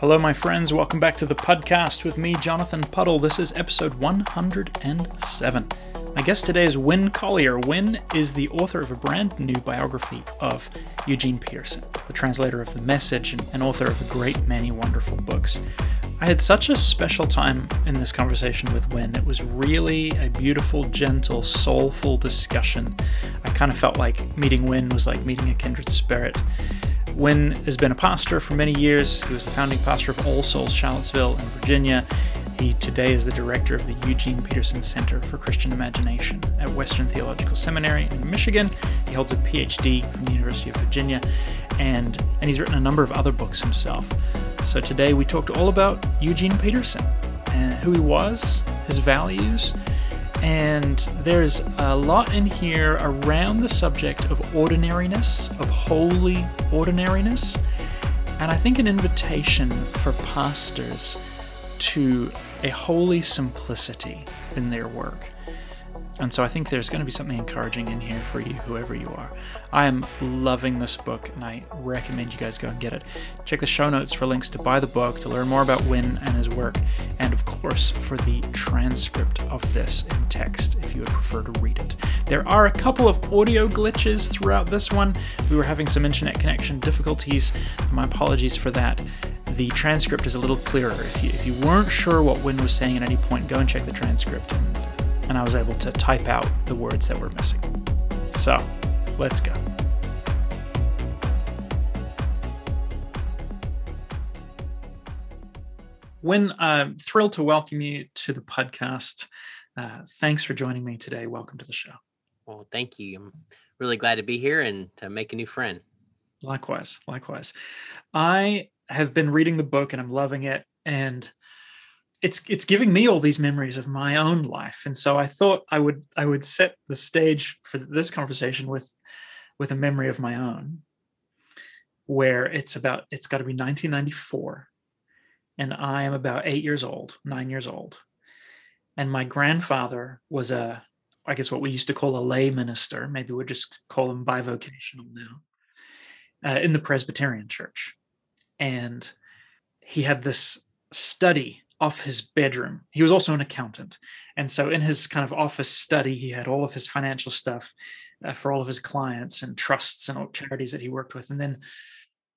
Hello, my friends. Welcome back to the podcast with me, Jonathan Puddle. This is episode 107. My guest today is Winn Collier. Winn is the author of a brand new biography of Eugene Peterson, the translator of The Message and, and author of a great many wonderful books. I had such a special time in this conversation with Winn. It was really a beautiful, gentle, soulful discussion. I kind of felt like meeting Winn was like meeting a kindred spirit. Winn has been a pastor for many years. He was the founding pastor of All Souls Charlottesville in Virginia. He today is the director of the Eugene Peterson Center for Christian Imagination at Western Theological Seminary in Michigan. He holds a PhD from the University of Virginia, and, and he's written a number of other books himself. So today we talked all about Eugene Peterson and who he was, his values, and there's a lot in here around the subject of ordinariness, of holy ordinariness, and I think an invitation for pastors to a holy simplicity in their work. And so I think there's going to be something encouraging in here for you, whoever you are. I am loving this book and I recommend you guys go and get it. Check the show notes for links to buy the book, to learn more about Winn and his work, and of course for the transcript of this in text if you would prefer to read it. There are a couple of audio glitches throughout this one. We were having some internet connection difficulties. My apologies for that the transcript is a little clearer. If you, if you weren't sure what Winn was saying at any point, go and check the transcript. And, and I was able to type out the words that were missing. So, let's go. Winn, I'm thrilled to welcome you to the podcast. Uh, thanks for joining me today. Welcome to the show. Well, thank you. I'm really glad to be here and to make a new friend. Likewise, likewise. I have been reading the book and I'm loving it, and it's it's giving me all these memories of my own life. And so I thought I would I would set the stage for this conversation with with a memory of my own, where it's about it's got to be 1994, and I am about eight years old, nine years old, and my grandfather was a I guess what we used to call a lay minister. Maybe we'd just call him bivocational now. Uh, in the Presbyterian Church, and he had this study off his bedroom. He was also an accountant. And so in his kind of office study, he had all of his financial stuff uh, for all of his clients and trusts and charities that he worked with. And then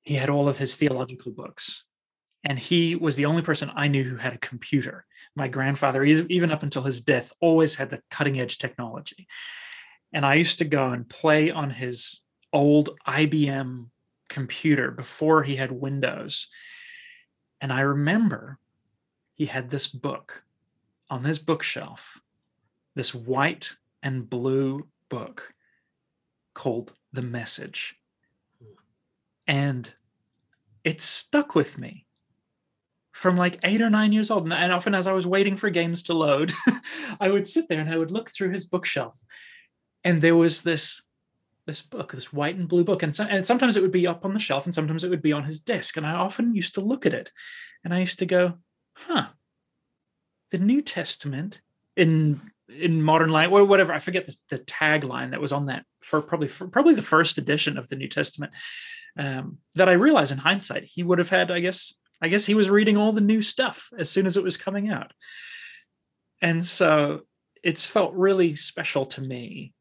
he had all of his theological books. And he was the only person I knew who had a computer. My grandfather, even up until his death, always had the cutting edge technology. And I used to go and play on his old IBM computer before he had Windows. And I remember he had this book on his bookshelf, this white and blue book called The Message. And it stuck with me from like eight or nine years old. And often, as I was waiting for games to load, I would sit there and I would look through his bookshelf. And there was this this book, this white and blue book. And, so, and sometimes it would be up on the shelf and sometimes it would be on his desk. And I often used to look at it and I used to go, huh, the New Testament in in modern light or whatever i forget the, the tagline that was on that for probably for probably the first edition of the new testament um, that i realize in hindsight he would have had i guess i guess he was reading all the new stuff as soon as it was coming out. And so it's felt really special to me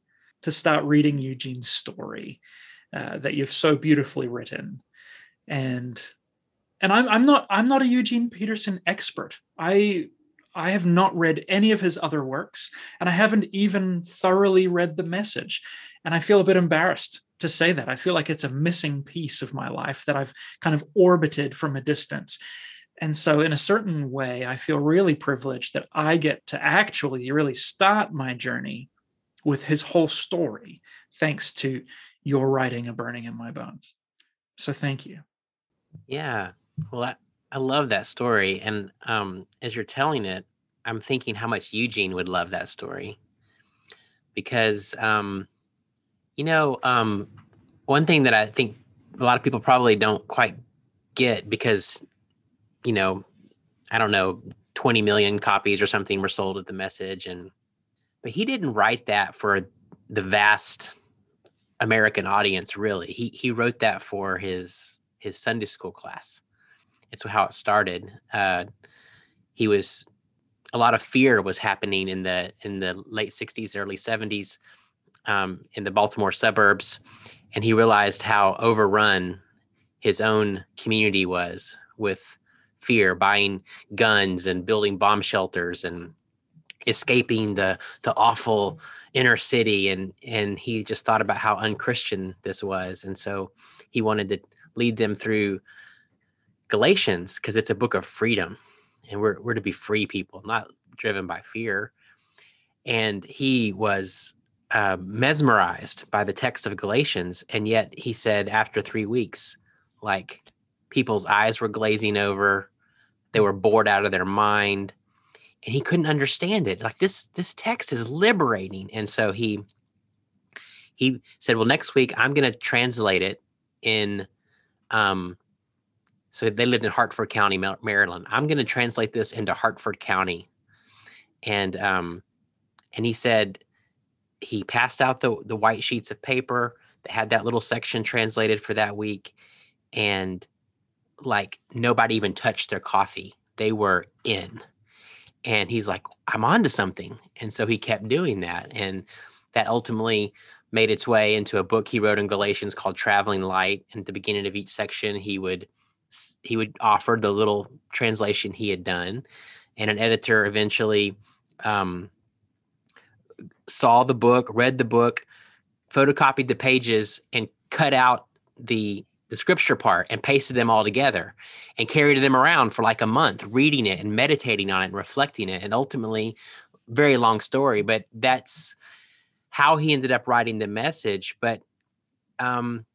to start reading Eugene's story uh, that you've so beautifully written, and and I'm I'm not I'm not a Eugene Peterson expert. I I have not read any of his other works, and I haven't even thoroughly read the message, and I feel a bit embarrassed to say that. I feel like it's a missing piece of my life that I've kind of orbited from a distance. And so, in a certain way, I feel really privileged that I get to actually really start my journey with his whole story, thanks to your writing a burning in my bones. So thank you. Yeah. Well, I, I love that story. And um, as you're telling it, I'm thinking how much Eugene would love that story. Because, um, you know, um, one thing that I think a lot of people probably don't quite get because, you know, I don't know, 20 million copies or something were sold of the message. And but he didn't write that for the vast American audience. Really, he he wrote that for his his Sunday school class, it's how it started. Uh, he was a lot of fear was happening in the in the late 60s early 70s um, in the baltimore suburbs. And he realized how overrun his own community was with fear buying guns and building bomb shelters and escaping the the awful inner city. And and he just thought about how unchristian this was. And so he wanted to lead them through galatians because it's a book of freedom and we're we're to be free people, not driven by fear. And he was uh, mesmerized by the text of Galatians, and yet he said after three weeks, like people's eyes were glazing over, they were bored out of their mind, and he couldn't understand it. Like this this text is liberating, and so he he said, "Well, next week I'm going to translate it in um, so they lived in Harford County, Maryland. I'm going to translate this into Harford County. And um, and he said he passed out the the white sheets of paper that had that little section translated for that week, and like nobody even touched their coffee. They were in. And he's like, I'm on to something. And so he kept doing that. And that ultimately made its way into a book he wrote in Galatians called Traveling Light. And at the beginning of each section, he would he would offer the little translation he had done, and an editor eventually um, saw the book, read the book, photocopied the pages, and cut out the the scripture part and pasted them all together and carried them around for like a month reading it and meditating on it and reflecting it and ultimately very long story but that's how he ended up writing the message but um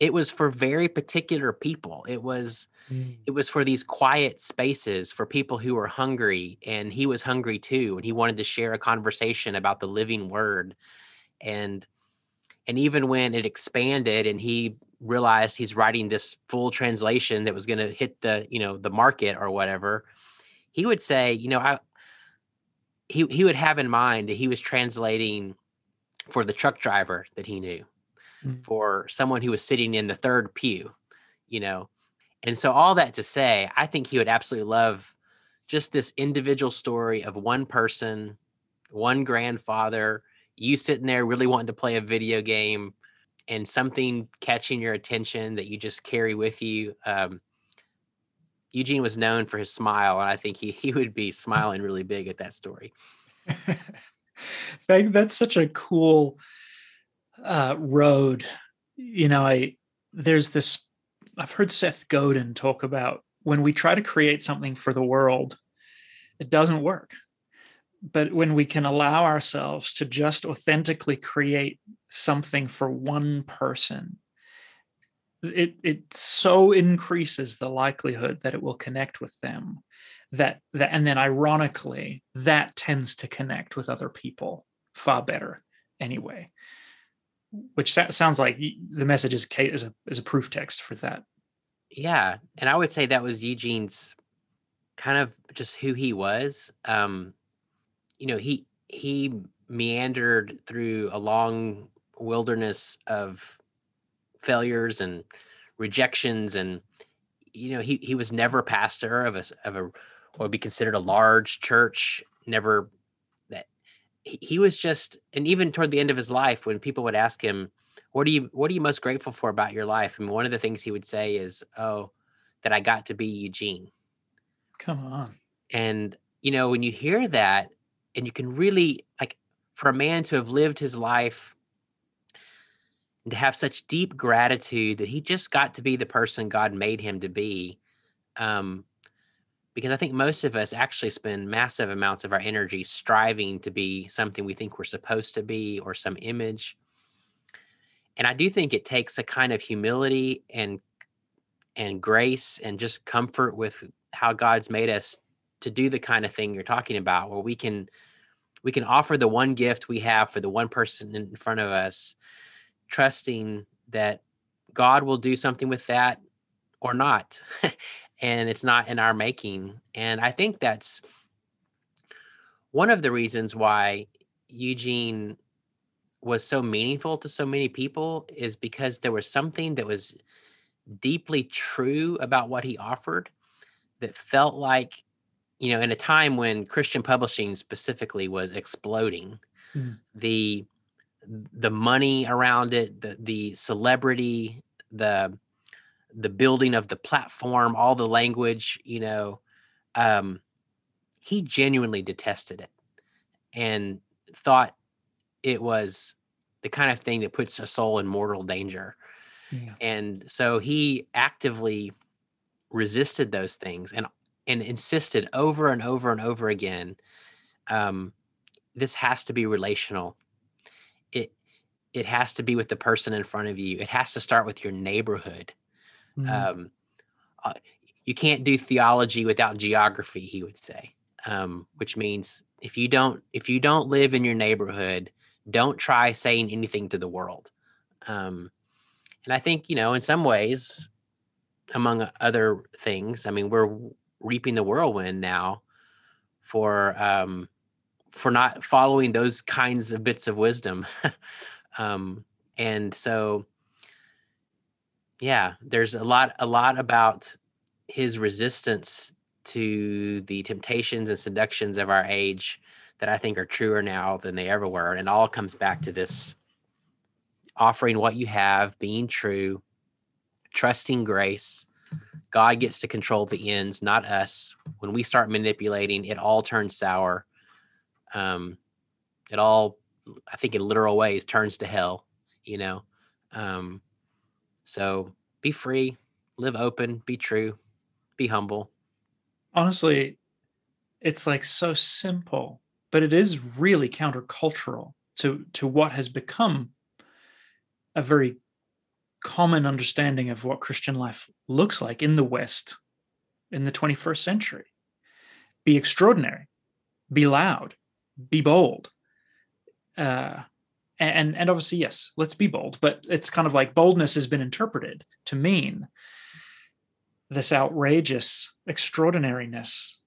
it was for very particular people it was mm. it was for these quiet spaces for people who were hungry and he was hungry too and he wanted to share a conversation about the living word and and even when it expanded and he realized he's writing this full translation that was going to hit the you know the market or whatever he would say you know i he, he would have in mind that he was translating for the truck driver that he knew mm. for someone who was sitting in the third pew, you know. And so all that to say, I think he would absolutely love just this individual story of one person, one grandfather, you sitting there really wanting to play a video game and something catching your attention that you just carry with you. Um, Eugene was known for his smile, and I think he he would be smiling really big at that story. That's such a cool uh, road, you know, I there's this. I've heard Seth Godin talk about when we try to create something for the world, it doesn't work. But when we can allow ourselves to just authentically create something for one person, it it so increases the likelihood that it will connect with them that that and then ironically that tends to connect with other people far better anyway which sounds like the message is is a is a proof text for that. Yeah, and I would say that was Eugene's kind of just who he was. Um, you know, he he meandered through a long wilderness of failures and rejections and you know he he was never pastor of a of a what would be considered a large church never he was just and even toward the end of his life when people would ask him what are you what are you most grateful for about your life? And one of the things he would say is oh that i got to be eugene. Come on. And you know when you hear that and you can really like for a man to have lived his life and to have such deep gratitude that he just got to be the person god made him to be um because I think most of us actually spend massive amounts of our energy striving to be something we think we're supposed to be or some image. And I do think it takes a kind of humility and and grace and just comfort with how God's made us to do the kind of thing you're talking about where we can we can offer the one gift we have for the one person in front of us trusting that God will do something with that or not and it's not in our making. And I think that's one of the reasons why Eugene was so meaningful to so many people is because there was something that was deeply true about what he offered that felt like you know in a time when christian publishing specifically was exploding Mm. the the money around it the the celebrity the the building of the platform all the language you know um he genuinely detested it and thought it was the kind of thing that puts a soul in mortal danger. Yeah. and so he actively resisted those things and and insisted over and over and over again um, this has to be relational. It it has to be with the person in front of you. It has to start with your neighborhood Mm. um, uh, you can't do theology without geography he would say um, which means if you don't if you don't live in your neighborhood don't try saying anything to the world um, and i think you know in some ways among other things i mean we're reaping the whirlwind now for um, for not following those kinds of bits of wisdom um, and so yeah there's a lot a lot about his resistance to the temptations and seductions of our age that i think are truer now than they ever were and it all comes back to this offering what you have being true trusting grace. God gets to control the ends not us. When we start manipulating it all turns sour. Um it all i think in literal ways turns to hell you know? Um so be free, live open, be true, be humble. Honestly, it's like so simple, but it is really countercultural to to what has become a very common understanding of what Christian life looks like in the West in the 21st century. Be extraordinary, be loud, be bold. Uh, and and obviously yes let's be bold but it's kind of like boldness has been interpreted to mean this outrageous extraordinariness.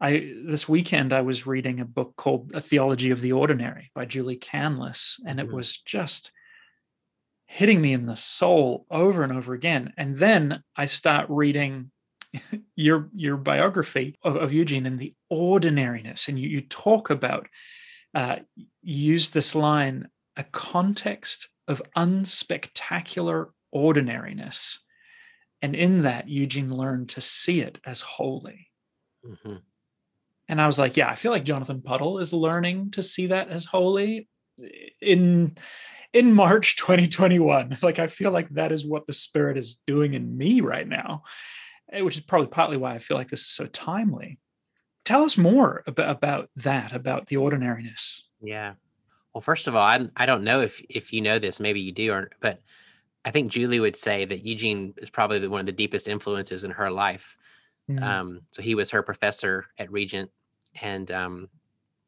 I this weekend i was reading a book called a theology of the ordinary by julie canlis and it Mhm. was just hitting me in the soul over and over again. And then i start reading your your biography of, of eugene and the ordinariness. And you, you talk about uh, use this line a context of unspectacular ordinariness. And in that, Eugene learned to see it as holy. Mhm. And I was like, yeah, I feel like Jonathan Puddle is learning to see that as holy in in March 2021. Like I feel like that is what the spirit is doing in me right now, eh, which is probably partly why I feel like this is so timely. Tell us more about, about that, about the ordinariness. Yeah. Well, first of all, I I don't know if if you know this, maybe you do, or but I think Julie would say that Eugene is probably the, one of the deepest influences in her life. Mm. Um, so he was her professor at Regent, and um,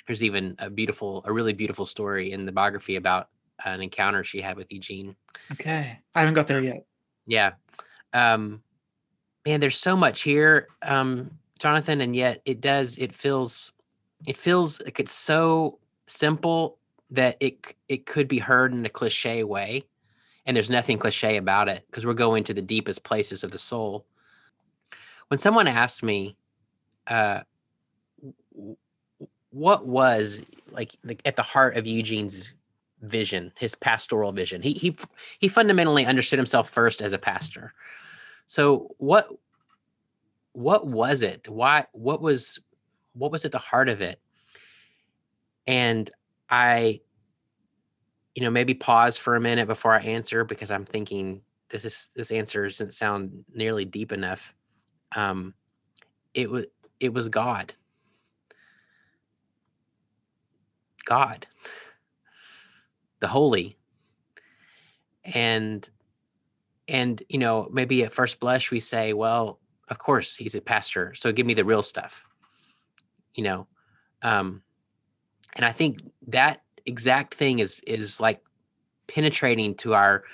there's even a beautiful, a really beautiful story in the biography about an encounter she had with Eugene. okay. I haven't got there yet. Yeah. Um, man, there's so much here, um, Jonathan, and yet it does. It feels, it feels like it's so simple that it it could be heard in a cliche way, and there's nothing cliche about it because we're going to the deepest places of the soul. When someone asks me, uh, what was like, like at the heart of Eugene's vision, his pastoral vision, he he he fundamentally understood himself first as a pastor. So what what was it? Why what was what was at the heart of it? And I you know, maybe pause for a minute before I answer because I'm thinking this is this answer doesn't sound nearly deep enough. Um it was it was God. God. The holy. And and you know maybe at first blush we say well of course he's a pastor so give me the real stuff you know um and i think that exact thing is is like penetrating to our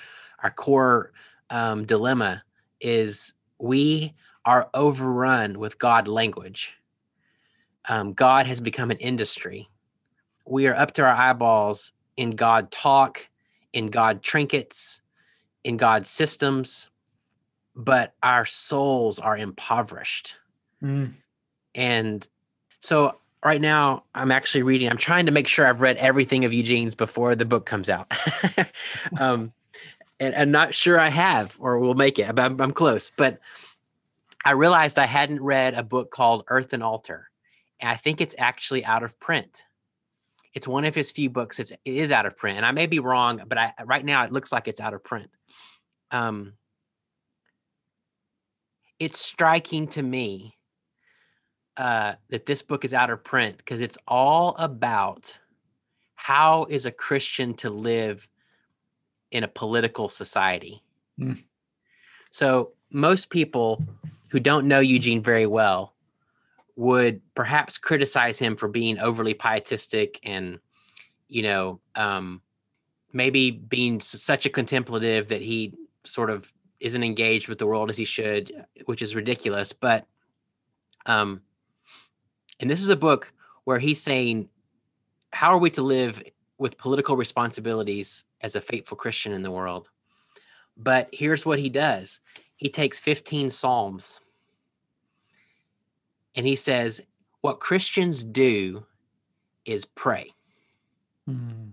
our core um dilemma is we are overrun with god language. Um god has become an industry. We are up to our eyeballs in god talk in god trinkets in god systems, but our souls are impoverished. Mm. And so right now I'm actually reading, I'm trying to make sure I've read everything of Eugene's before the book comes out. um, and I'm not sure I have or will make it, but I'm, I'm close. But I realized I hadn't read a book called Earth and Altar. And I think it's actually out of print. It's one of his few books. It's, it is out of print. And I may be wrong, but I, right now it looks like it's out of print. Um, it's striking to me uh, that this book is out of print because it's all about how is a Christian to live in a political society. Mm. So most people who don't know Eugene very well would perhaps criticize him for being overly pietistic and, you know, um, maybe being such a contemplative that he sort of isn't engaged with the world as he should, which is ridiculous. But, um, and this is a book where he's saying, how are we to live with political responsibilities as a faithful Christian in the world? But here's what he does he takes 15 Psalms and he says, What Christians do is pray. Mm.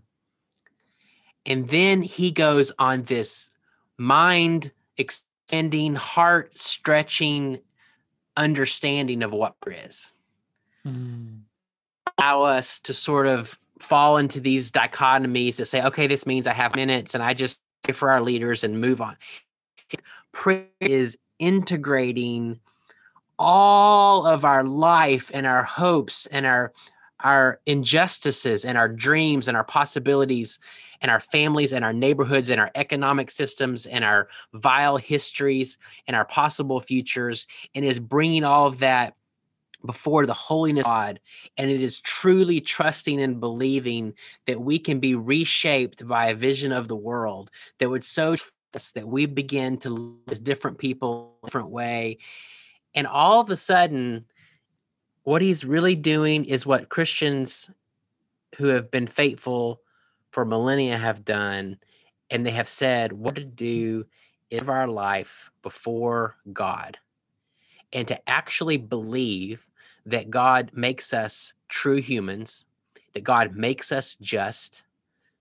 And then he goes on this mind extending, heart stretching understanding of what prayer is. Mm. Allow us to sort of fall into these dichotomies to say, okay, this means I have minutes and I just pray for our leaders and move on. Prayer is integrating all of our life and our hopes and our our injustices and our dreams and our possibilities and our families and our neighborhoods and our economic systems and our vile histories and our possible futures and is bringing all of that before the holiness of God. And it is truly trusting and believing that we can be reshaped by a vision of the world that would so that we begin to live as different people, different way. And all of a sudden, what he's really doing is what Christians who have been faithful for millennia have done. And they have said, what to do is our life before God. And to actually believe that God makes us true humans, that God makes us just,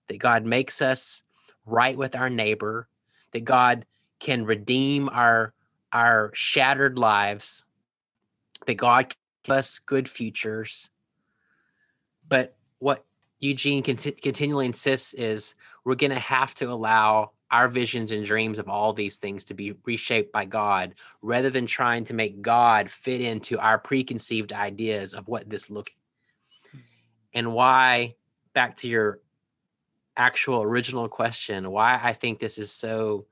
that God makes us right with our neighbor, that God can redeem our our shattered lives, that God us good futures. But what Eugene cont- continually insists is we're going to have to allow our visions and dreams of all these things to be reshaped by God rather than trying to make God fit into our preconceived ideas of what this looks and why back to your actual original question why I think this is so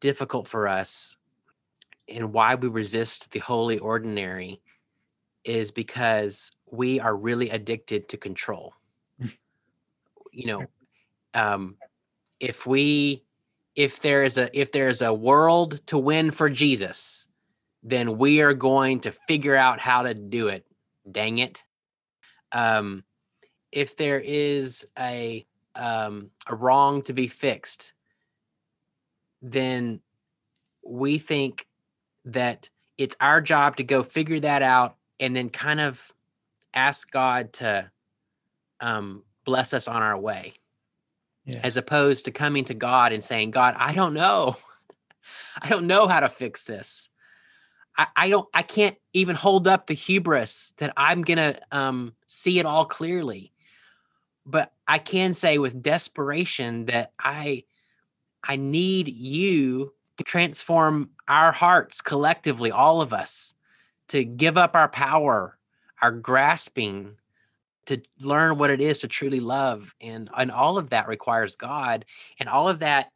difficult for us and why we resist the holy ordinary is because we are really addicted to control. you know, um, if we if there is a if there is a world to win for Jesus, then we are going to figure out how to do it. Dang it. Um, if there is a um, a wrong to be fixed, then we think that it's our job to go figure that out and then kind of ask God to um, bless us on our way, Yes. as opposed to coming to God and saying, God, I don't know. I don't know how to fix this. I, I don't, I can't even hold up the hubris that I'm going to um, see it all clearly. But I can say with desperation that I, I need you to transform our hearts collectively, all of us, to give up our power, our grasping, to learn what it is to truly love, and and all of that requires God, and all of that.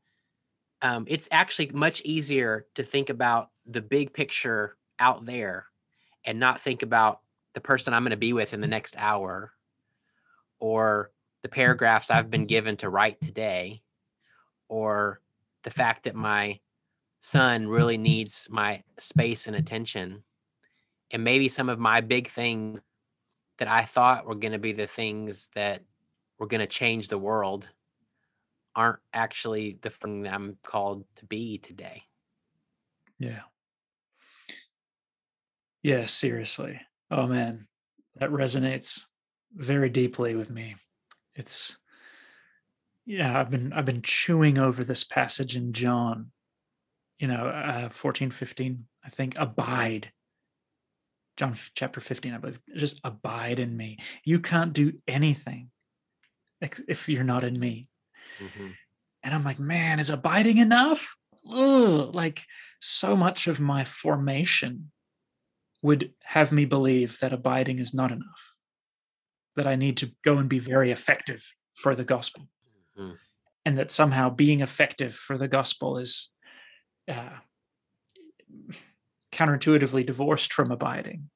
Um, it's actually much easier to think about the big picture out there, and not think about the person I'm going to be with in the next hour, or the paragraphs I've been given to write today, or the fact that my son really needs my space and attention and maybe some of my big things that I thought were going to be the things that were going to change the world aren't actually the thing that I'm called to be today. Yeah. Yeah, seriously. Oh man, that resonates very deeply with me. It's yeah, I've been I've been chewing over this passage in John, you know, uh 14, 15, I think, abide. John chapter 15, I believe. Just abide in me. You can't do anything if you're not in me. Mhm. And I'm like, man, is abiding enough? Ugh, like so much of my formation would have me believe that abiding is not enough, that I need to go and be very effective for the gospel, Mhm. and that somehow being effective for the gospel is uh, counterintuitively divorced from abiding.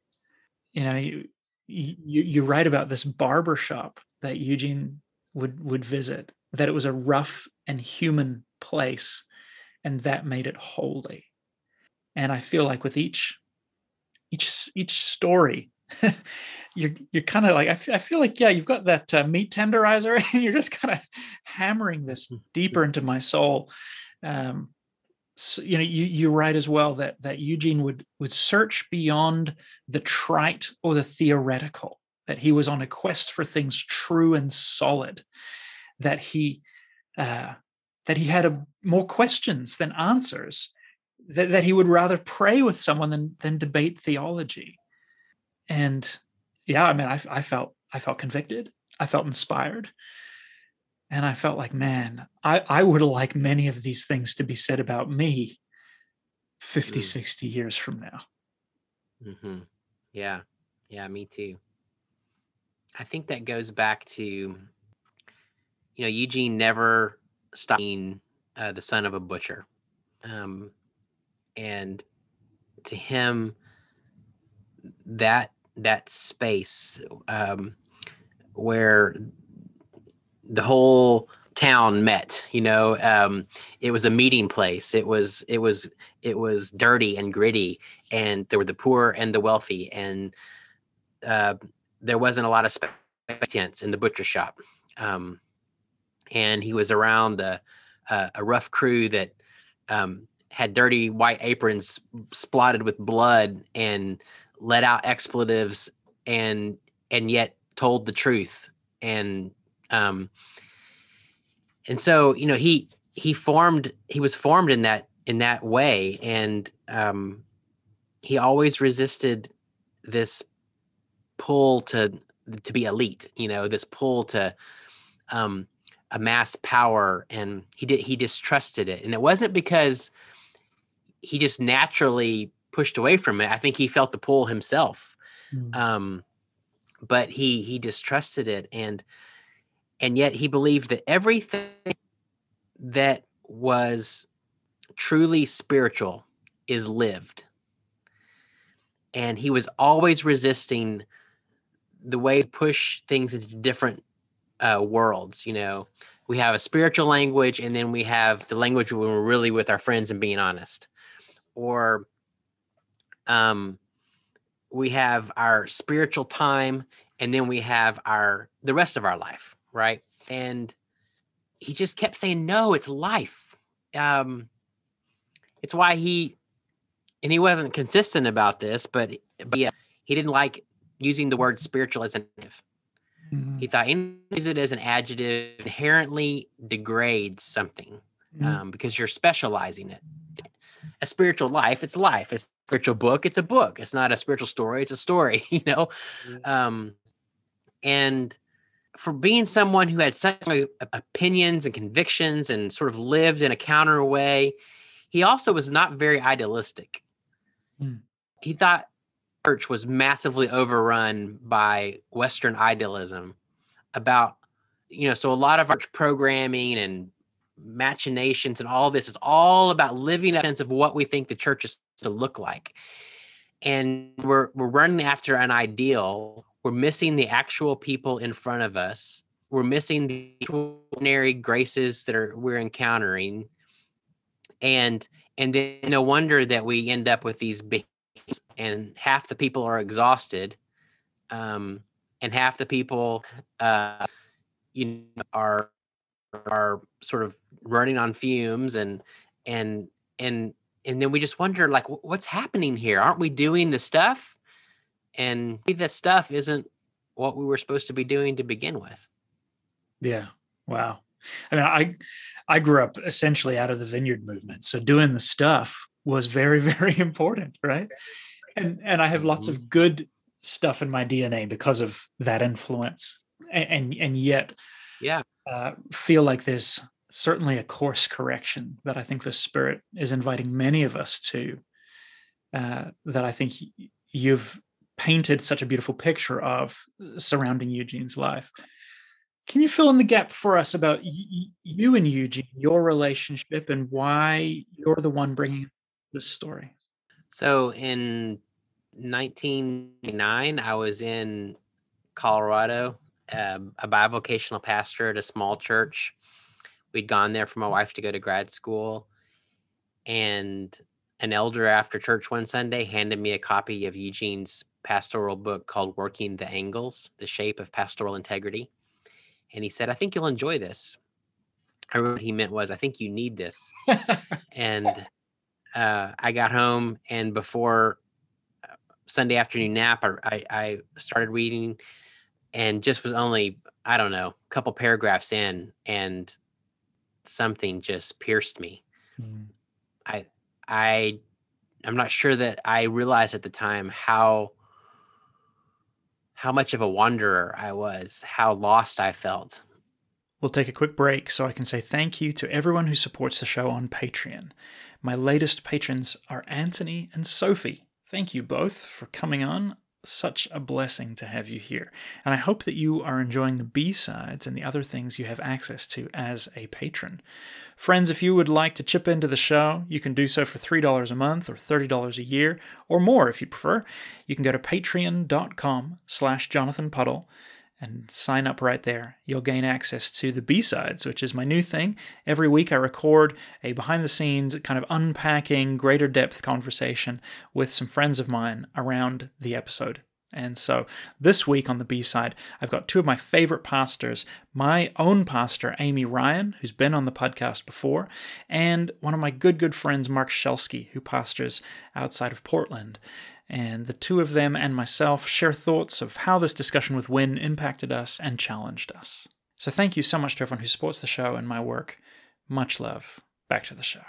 You know, you, you you write about this barber shop that Eugene would would visit, that it was a rough and human place, and that made it holy. And I feel like with each each each story you're you're kind of like I I feel like yeah you've got that uh, meat tenderizer and you're just kind of hammering this deeper into my soul um you know you you write as well that that Eugene would would search beyond the trite or the theoretical that he was on a quest for things true and solid that he uh that he had a, more questions than answers that, that he would rather pray with someone than than debate theology. And yeah i mean I, I felt i felt convicted. I felt inspired and i felt like man i i would like many of these things to be said about me 50 Mm. 60 years from now hmm Yeah. Yeah, me too. I think that goes back to, you know, Eugene never stopped being uh, the son of a butcher. Um, and to him, that that space um, where the whole town met you know um, it was a meeting place. It was it was it was dirty and gritty and there were the poor and the wealthy and uh, there wasn't a lot of tents in the butcher shop. Um, and he was around a, a, a rough crew that um, had dirty white aprons spotted with blood and let out expletives and and yet told the truth. And um and so you know he he formed he was formed in that in that way. And um he always resisted this pull to to be elite you know this pull to um amass power. And he did he distrusted it. And it wasn't because he just naturally pushed away from it. I think he felt the pull himself. Um but he he distrusted it. And and yet he believed that everything that was truly spiritual is lived. And he was always resisting the way to push things into different uh, worlds you know? We have a spiritual language and then we have the language when we're really with our friends and being honest. Or um we have our spiritual time and then we have our the rest of our life right? And he just kept saying no it's life. Um it's why he and he wasn't consistent about this but but yeah he didn't like using the word spiritual as an adjective Mhm. he thought use it as an adjective inherently degrades something Mhm. um, because you're specializing it. A spiritual life it's life. It's a spiritual book it's a book. It's not a spiritual story it's a story you know? Yes. um and for being someone who had such opinions and convictions and sort of lived in a counter way he also was not very idealistic Mm. he thought church was massively overrun by western idealism about you know so a lot of our programming and machinations and all this is all about living a sense of what we think the church is to look like and we're we're running after an ideal we're missing the actual people in front of us. We're missing the extraordinary graces that are we're encountering. And and then no wonder that we end up with these big and half the people are exhausted um and half the people uh you know are are sort of running on fumes and and and and then we just wonder like what's happening here? Aren't we doing the stuff and this stuff isn't what we were supposed to be doing to begin with. Yeah. Wow. I mean, I I grew up essentially out of the vineyard movement. So doing the stuff was very, very important, right? And and I have lots of good stuff in my DNA because of that influence. And and, and yet Yeah. uh, feel like there's certainly a course correction that I think the Spirit is inviting many of us to. Uh, that I think you've painted such a beautiful picture of uh, surrounding Eugene's life. Can you fill in the gap for us about y- you and Eugene, your relationship, and why you're the one bringing this story? So in 1999, I was in Colorado, um, a bivocational pastor at a small church. We'd gone there for my wife to go to grad school. And an elder after church one Sunday handed me a copy of Eugene's pastoral book called Working the Angles The Shape of Pastoral Integrity. And he said, I think you'll enjoy this. I remember what he meant was, I think you need this. And uh, I got home, and before uh, Sunday afternoon nap, I, I, I started reading and just was only, I don't know, a couple paragraphs in, and something just pierced me. Mm, I I I'm not sure that I realized at the time how how much of a wanderer I was, how lost I felt. We'll take a quick break so I can say thank you to everyone who supports the show on Patreon. My latest patrons are Anthony and Sophie. Thank you both for coming on. Such a blessing to have you here. And I hope that you are enjoying the B sides and the other things you have access to as a patron. Friends, if you would like to chip into the show, you can do so for $3 a month or $30 a year or more if you prefer. You can go to patreon.com slash Jonathan Puddle and sign up right there. You'll gain access to the B sides, which is my new thing. Every week I record a behind the scenes, kind of unpacking, greater depth conversation with some friends of mine around the episode. And so this week on the B side, I've got two of my favorite pastors my own pastor, Amy Ryan, who's been on the podcast before, and one of my good, good friends, Mark Shelsky, who pastors outside of Portland and the two of them and myself share thoughts of how this discussion with Winn impacted us and challenged us. So thank you so much to everyone who supports the show and my work. Much love. Back to the show.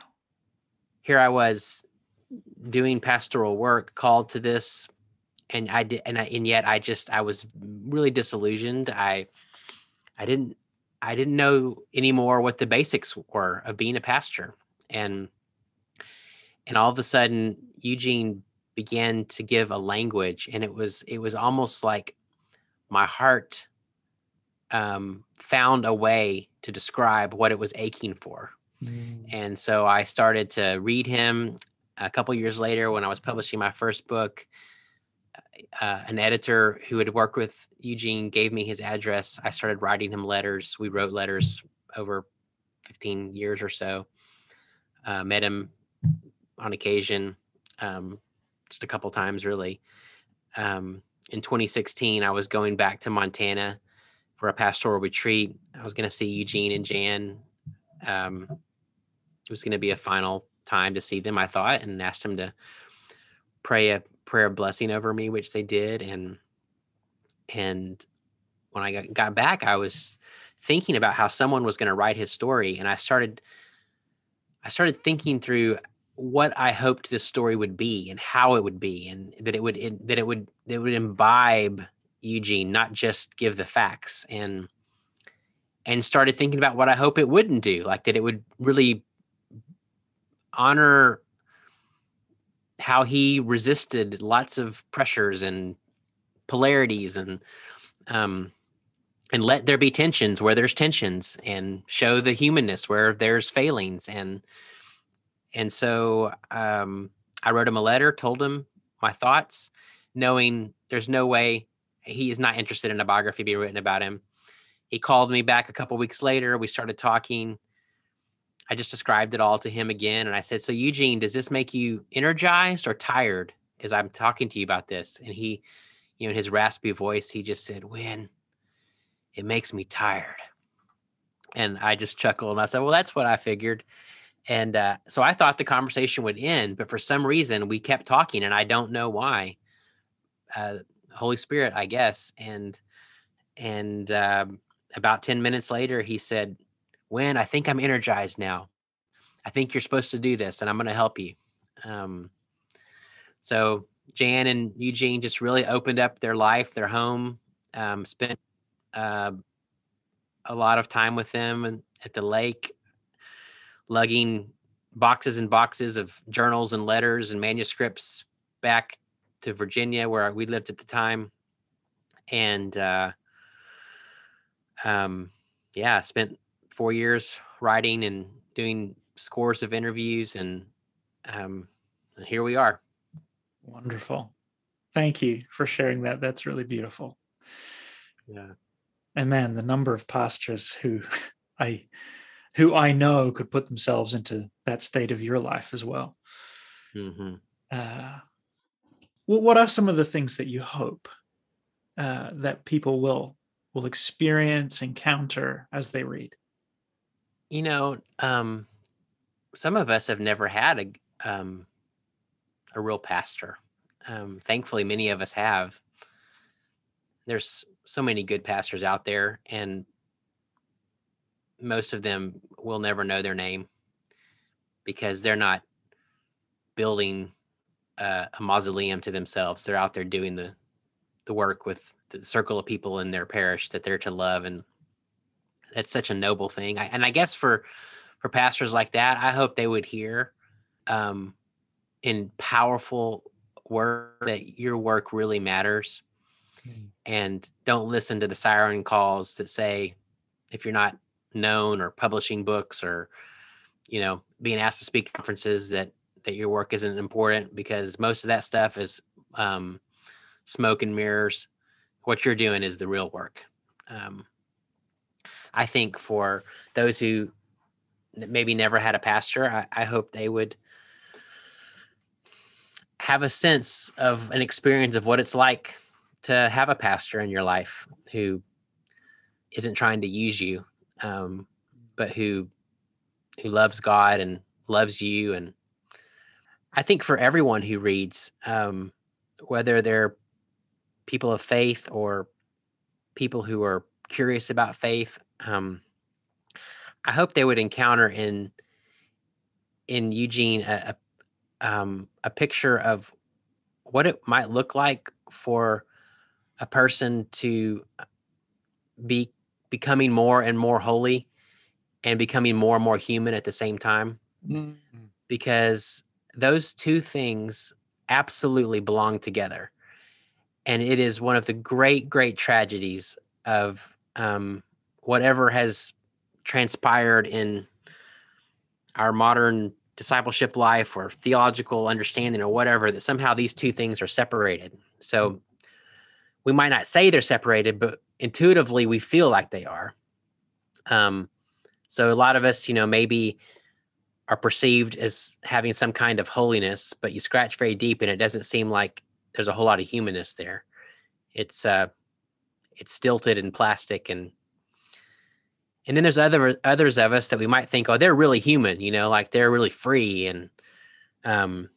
Here I was doing pastoral work, called to this, and I did, and I, and yet I just I was really disillusioned. I I didn't I didn't know anymore what the basics were of being a pastor, and and all of a sudden Eugene began to give a language, and it was it was almost like my heart um, found a way to describe what it was aching for. And so I started to read him. A couple years later, when I was publishing my first book, uh, an editor who had worked with Eugene gave me his address. I started writing him letters. We wrote letters over 15 years or so. Uh, met him on occasion, um, just a couple times, really. Um, in 2016, I was going back to Montana for a pastoral retreat. I was going to see Eugene and Jan. Um, it was going to be a final time to see them, I thought, and asked them to pray a prayer of blessing over me, which they did. And and when I got, got back, I was thinking about how someone was going to write his story, and I started I started thinking through what I hoped this story would be and how it would be, and that it would it, that it would it would imbibe Eugene, not just give the facts, and and started thinking about what I hope it wouldn't do, like that it would really honor how he resisted lots of pressures and polarities and um and let there be tensions where there's tensions and show the humanness where there's failings and and so um i wrote him a letter told him my thoughts knowing there's no way he is not interested in a biography being written about him he called me back a couple weeks later we started talking I just described it all to him again. And I said, So, Eugene, does this make you energized or tired as I'm talking to you about this? And he, you know, in his raspy voice, he just said, Winn it makes me tired. And I just chuckled and I said, Well, that's what I figured. And uh, so I thought the conversation would end, but for some reason we kept talking and I don't know why. Uh, Holy Spirit, I guess. And and um, about ten minutes later, he said, "Winn I think I'm energized now. I think you're supposed to do this, and I'm going to help you." Um, so Jan and Eugene just really opened up their life, their home, um, spent uh, a lot of time with them at the lake, lugging boxes and boxes of journals and letters and manuscripts back to Virginia where we lived at the time. And uh, um, yeah, spent four years writing and doing scores of interviews, and um, here we are. Wonderful. Thank you for sharing that. That's really beautiful. Yeah. And man, the number of pastors who I who I know could put themselves into that state of your life as well. Mm-hmm. Uh, what what are some of the things that you hope uh, that people will will experience, encounter as they read? You know, um, some of us have never had a um, a real pastor. Um, thankfully, many of us have. There's so many good pastors out there, and most of them will never know their name because they're not building uh, a mausoleum to themselves. They're out there doing the the work with the circle of people in their parish that they're to love, and that's such a noble thing. I, and I guess for for pastors like that, I hope they would hear um, in powerful work that your work really matters, mm. and don't listen to the siren calls that say if you're not known or publishing books or you know being asked to speak conferences that that your work isn't important because most of that stuff is um, smoke and mirrors. What you're doing is the real work. Um, i think for those who maybe never had a pastor I, I hope they would have a sense of an experience of what it's like to have a pastor in your life who isn't trying to use you um, but who who loves God and loves you. And I think for everyone who reads, um, whether they're people of faith or people who are curious about faith, um, I hope they would encounter in in Eugene a, a, um, a picture of what it might look like for a person to be becoming more and more holy and becoming more and more human at the same time mm-hmm. because those two things absolutely belong together and it is one of the great great tragedies of um, whatever has transpired in our modern discipleship life or theological understanding or whatever that somehow these two things are separated so mm. we might not say they're separated but intuitively we feel like they are. Um, so a lot of us, you know, maybe are perceived as having some kind of holiness, but you scratch very deep and it doesn't seem like there's a whole lot of humanness there. It's uh it's stilted and plastic and and then there's other others of us that we might think, oh, they're really human, you know, like they're really free and um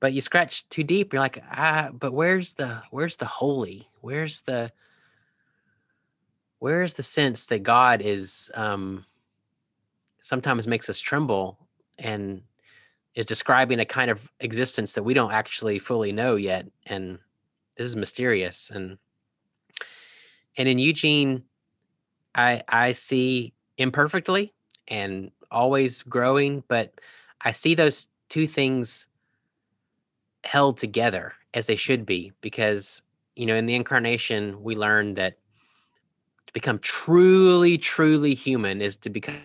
but you scratch too deep you're like ah but where's the where's the holy? Where's the where's the sense that god is um sometimes makes us tremble and is describing a kind of existence that we don't actually fully know yet and this is mysterious and and in eugene i i see imperfectly and always growing but i see those two things held together as they should be because you know in the incarnation we learn that to become truly truly human is to become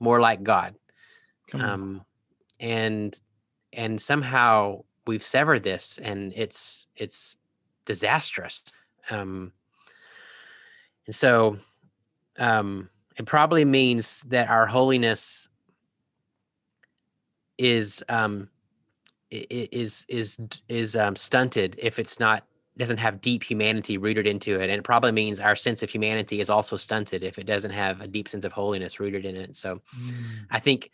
more like god. Um and and somehow we've severed this and it's it's disastrous. Um and so um it probably means that our holiness is um is is is um, stunted if it's not doesn't have deep humanity rooted into it and it probably means our sense of humanity is also stunted if it doesn't have a deep sense of holiness rooted in it so mm. i think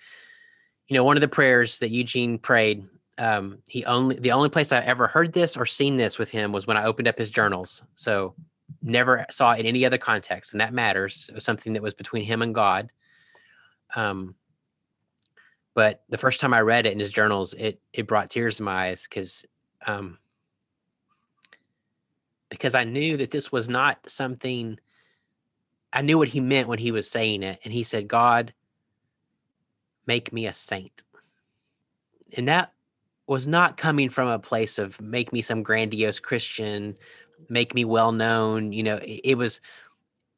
you know one of the prayers that eugene prayed um, he only the only place I ever heard this or seen this with him was when I opened up his journals. So never saw it in any other context, and that matters. It was something that was between him and God. Um, but the first time I read it in his journals, it it brought tears to my eyes because um, because I knew that this was not something. I knew what he meant when he was saying it, and he said, "God, make me a saint," and that was not coming from a place of make me some grandiose Christian, make me well known. You know, it, it was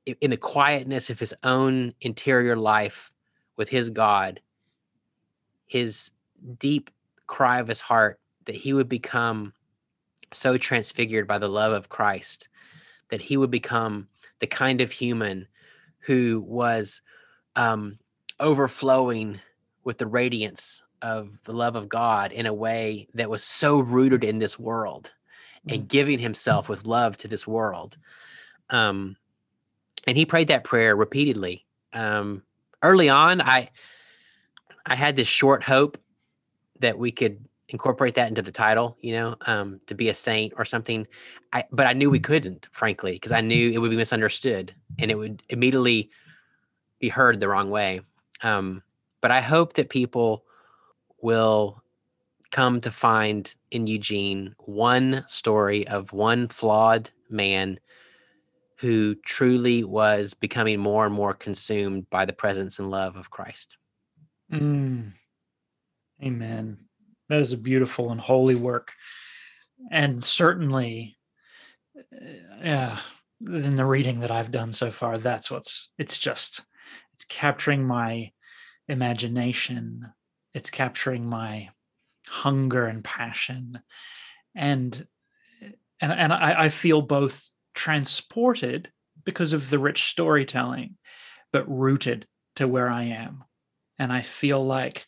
in the quietness of his own interior life with his God, his deep cry of his heart that he would become so transfigured by the love of Christ that he would become the kind of human who was um, overflowing with the radiance of the love of God in a way that was so rooted in this world and mm. giving himself with love to this world. Um, and he prayed that prayer repeatedly. Um, early on, I I had this short hope that we could incorporate that into the title, you know, um, to be a saint or something. I but I knew we couldn't, frankly, because I knew it would be misunderstood and it would immediately be heard the wrong way. Um, but I hope that people will come to find in Eugene one story of one flawed man who truly was becoming more and more consumed by the presence and love of Christ. Mm. Amen. That is a beautiful and holy work. And certainly, uh, yeah, in the reading that I've done so far, that's what's, it's just, it's capturing my imagination it's capturing my hunger and passion and and and I, I feel both transported because of the rich storytelling but rooted to where i am and i feel like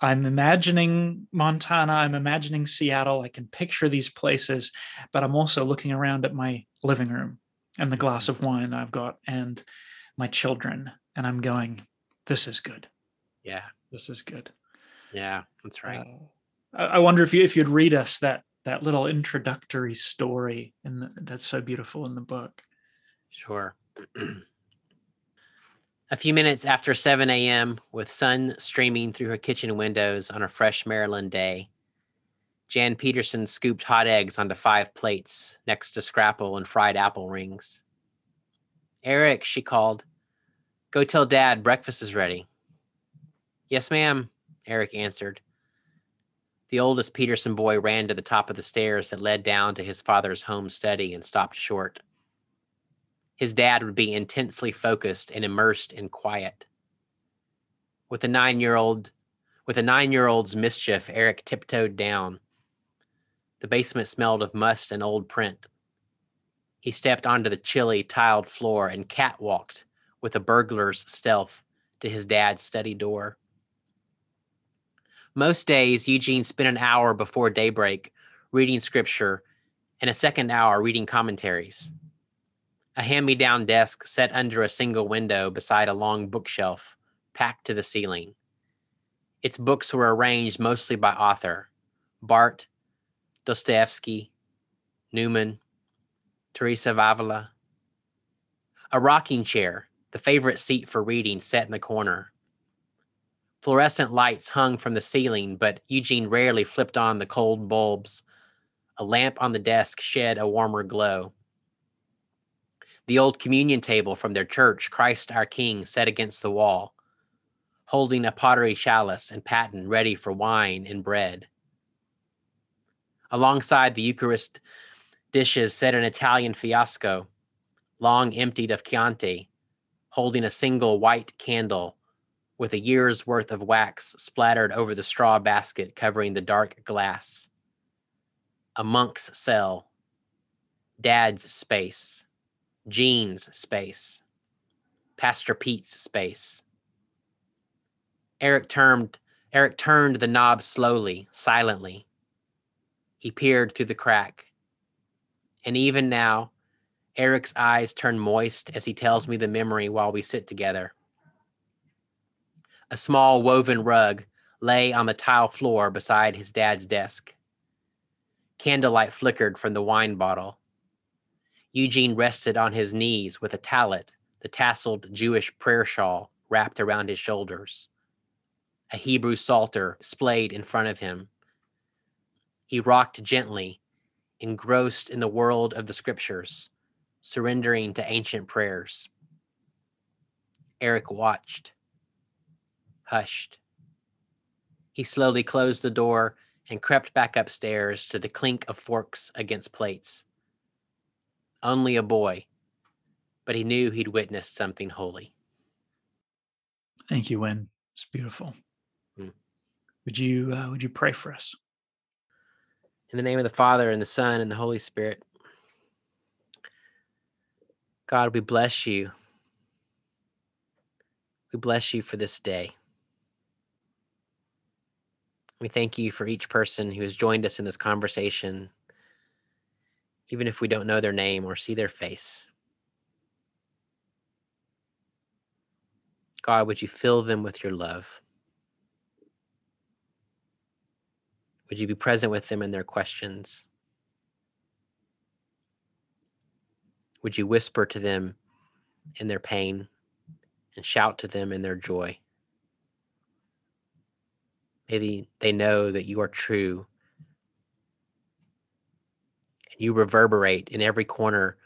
i'm imagining montana i'm imagining seattle i can picture these places but i'm also looking around at my living room and the glass of wine i've got and my children and i'm going this is good yeah this is good. Yeah, that's right. Uh, I wonder if you if you'd read us that that little introductory story and that's so beautiful in the book. Sure. a few minutes after 7 a.m., with sun streaming through her kitchen windows on a fresh Maryland day, Jan Peterson scooped hot eggs onto five plates next to scrapple and fried apple rings. Eric, she called, go tell Dad breakfast is ready. Yes, ma'am, Eric answered. The oldest Peterson boy ran to the top of the stairs that led down to his father's home study and stopped short. His dad would be intensely focused and immersed in quiet. With a nine year old with a nine year old's mischief, Eric tiptoed down. The basement smelled of must and old print. He stepped onto the chilly, tiled floor and catwalked with a burglar's stealth to his dad's study door. Most days, Eugene spent an hour before daybreak reading scripture and a second hour reading commentaries. A hand me down desk set under a single window beside a long bookshelf packed to the ceiling. Its books were arranged mostly by author Barth, Dostoevsky, Newman, Teresa of Avila. A rocking chair, the favorite seat for reading, sat in the corner. Fluorescent lights hung from the ceiling, but Eugene rarely flipped on the cold bulbs. A lamp on the desk shed a warmer glow. The old communion table from their church, Christ our King, set against the wall, holding a pottery chalice and paten ready for wine and bread. Alongside the Eucharist dishes set an Italian fiasco, long emptied of Chianti, holding a single white candle with a year's worth of wax splattered over the straw basket covering the dark glass. A monk's cell. Dad's space. Gene's space. Pastor Pete's space. Eric turned Eric turned the knob slowly, silently. He peered through the crack. And even now, Eric's eyes turn moist as he tells me the memory while we sit together. A small woven rug lay on the tile floor beside his dad's desk. Candlelight flickered from the wine bottle. Eugene rested on his knees with a tallit, the tasseled Jewish prayer shawl, wrapped around his shoulders. A Hebrew psalter splayed in front of him. He rocked gently, engrossed in the world of the scriptures, surrendering to ancient prayers. Eric watched, hushed. He slowly closed the door and crept back upstairs to the clink of forks against plates. Only a boy, but he knew he'd witnessed something holy. Thank you, Winn. It's beautiful. Hmm. Would you uh, would you pray for us? In the name of the Father and the Son and the Holy Spirit. God, we bless you. We bless you for this day. We thank you for each person who has joined us in this conversation, even if we don't know their name or see their face. God, would you fill them with your love? Would you be present with them in their questions? Would you whisper to them in their pain and shout to them in their joy? Maybe they know that you are true you reverberate in every corner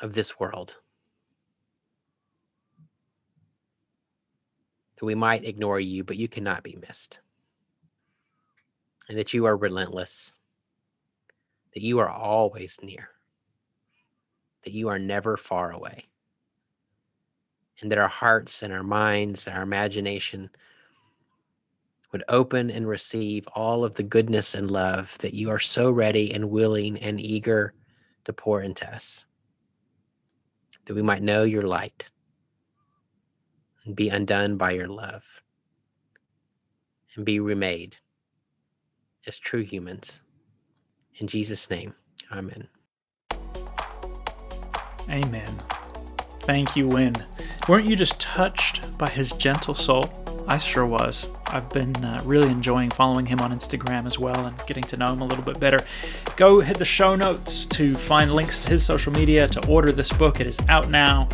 of this world. That we might ignore you, but you cannot be missed. And that you are relentless, that you are always near, that you are never far away, and that our hearts and our minds, our imagination, would open and receive all of the goodness and love that you are so ready and willing and eager to pour into us. That we might know your light and be undone by your love and be remade as true humans. In Jesus' name, amen. Amen. Thank you, Winn. Weren't you just touched by his gentle soul? I sure was. I've been uh, really enjoying following him on Instagram as well and getting to know him a little bit better. Go hit the show notes to find links to his social media to order this book. It is out now.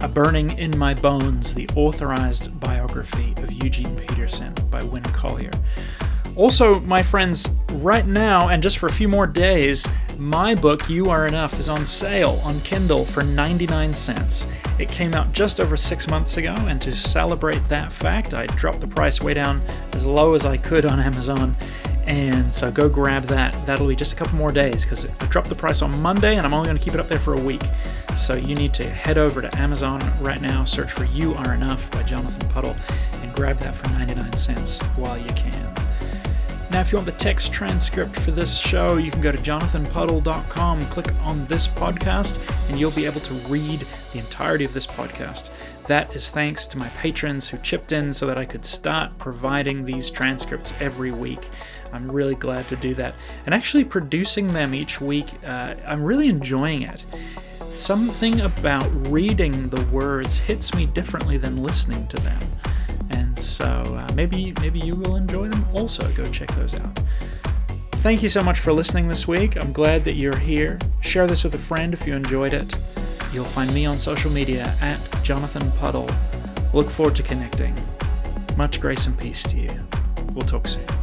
A Burning in My Bones, the authorized biography of Eugene Peterson by Winn Collier. Also, my friends, right now and just for a few more days, my book, You Are Enough, is on sale on Kindle for 99 cents. It came out just over six months ago, and to celebrate that fact, I dropped the price way down as low as I could on Amazon. And so go grab that. That'll be just a couple more days because I dropped the price on Monday and I'm only going to keep it up there for a week. So you need to head over to Amazon right now, search for You Are Enough by Jonathan Puddle, and grab that for 99 cents while you can. Now, if you want the text transcript for this show, you can go to jonathanpuddle.com, click on this podcast, and you'll be able to read the entirety of this podcast. That is thanks to my patrons who chipped in so that I could start providing these transcripts every week. I'm really glad to do that. And actually, producing them each week, uh, I'm really enjoying it. Something about reading the words hits me differently than listening to them. So uh, maybe maybe you will enjoy them also. Go check those out. Thank you so much for listening this week. I'm glad that you're here. Share this with a friend if you enjoyed it. You'll find me on social media at Jonathan Puddle. Look forward to connecting. Much grace and peace to you. We'll talk soon.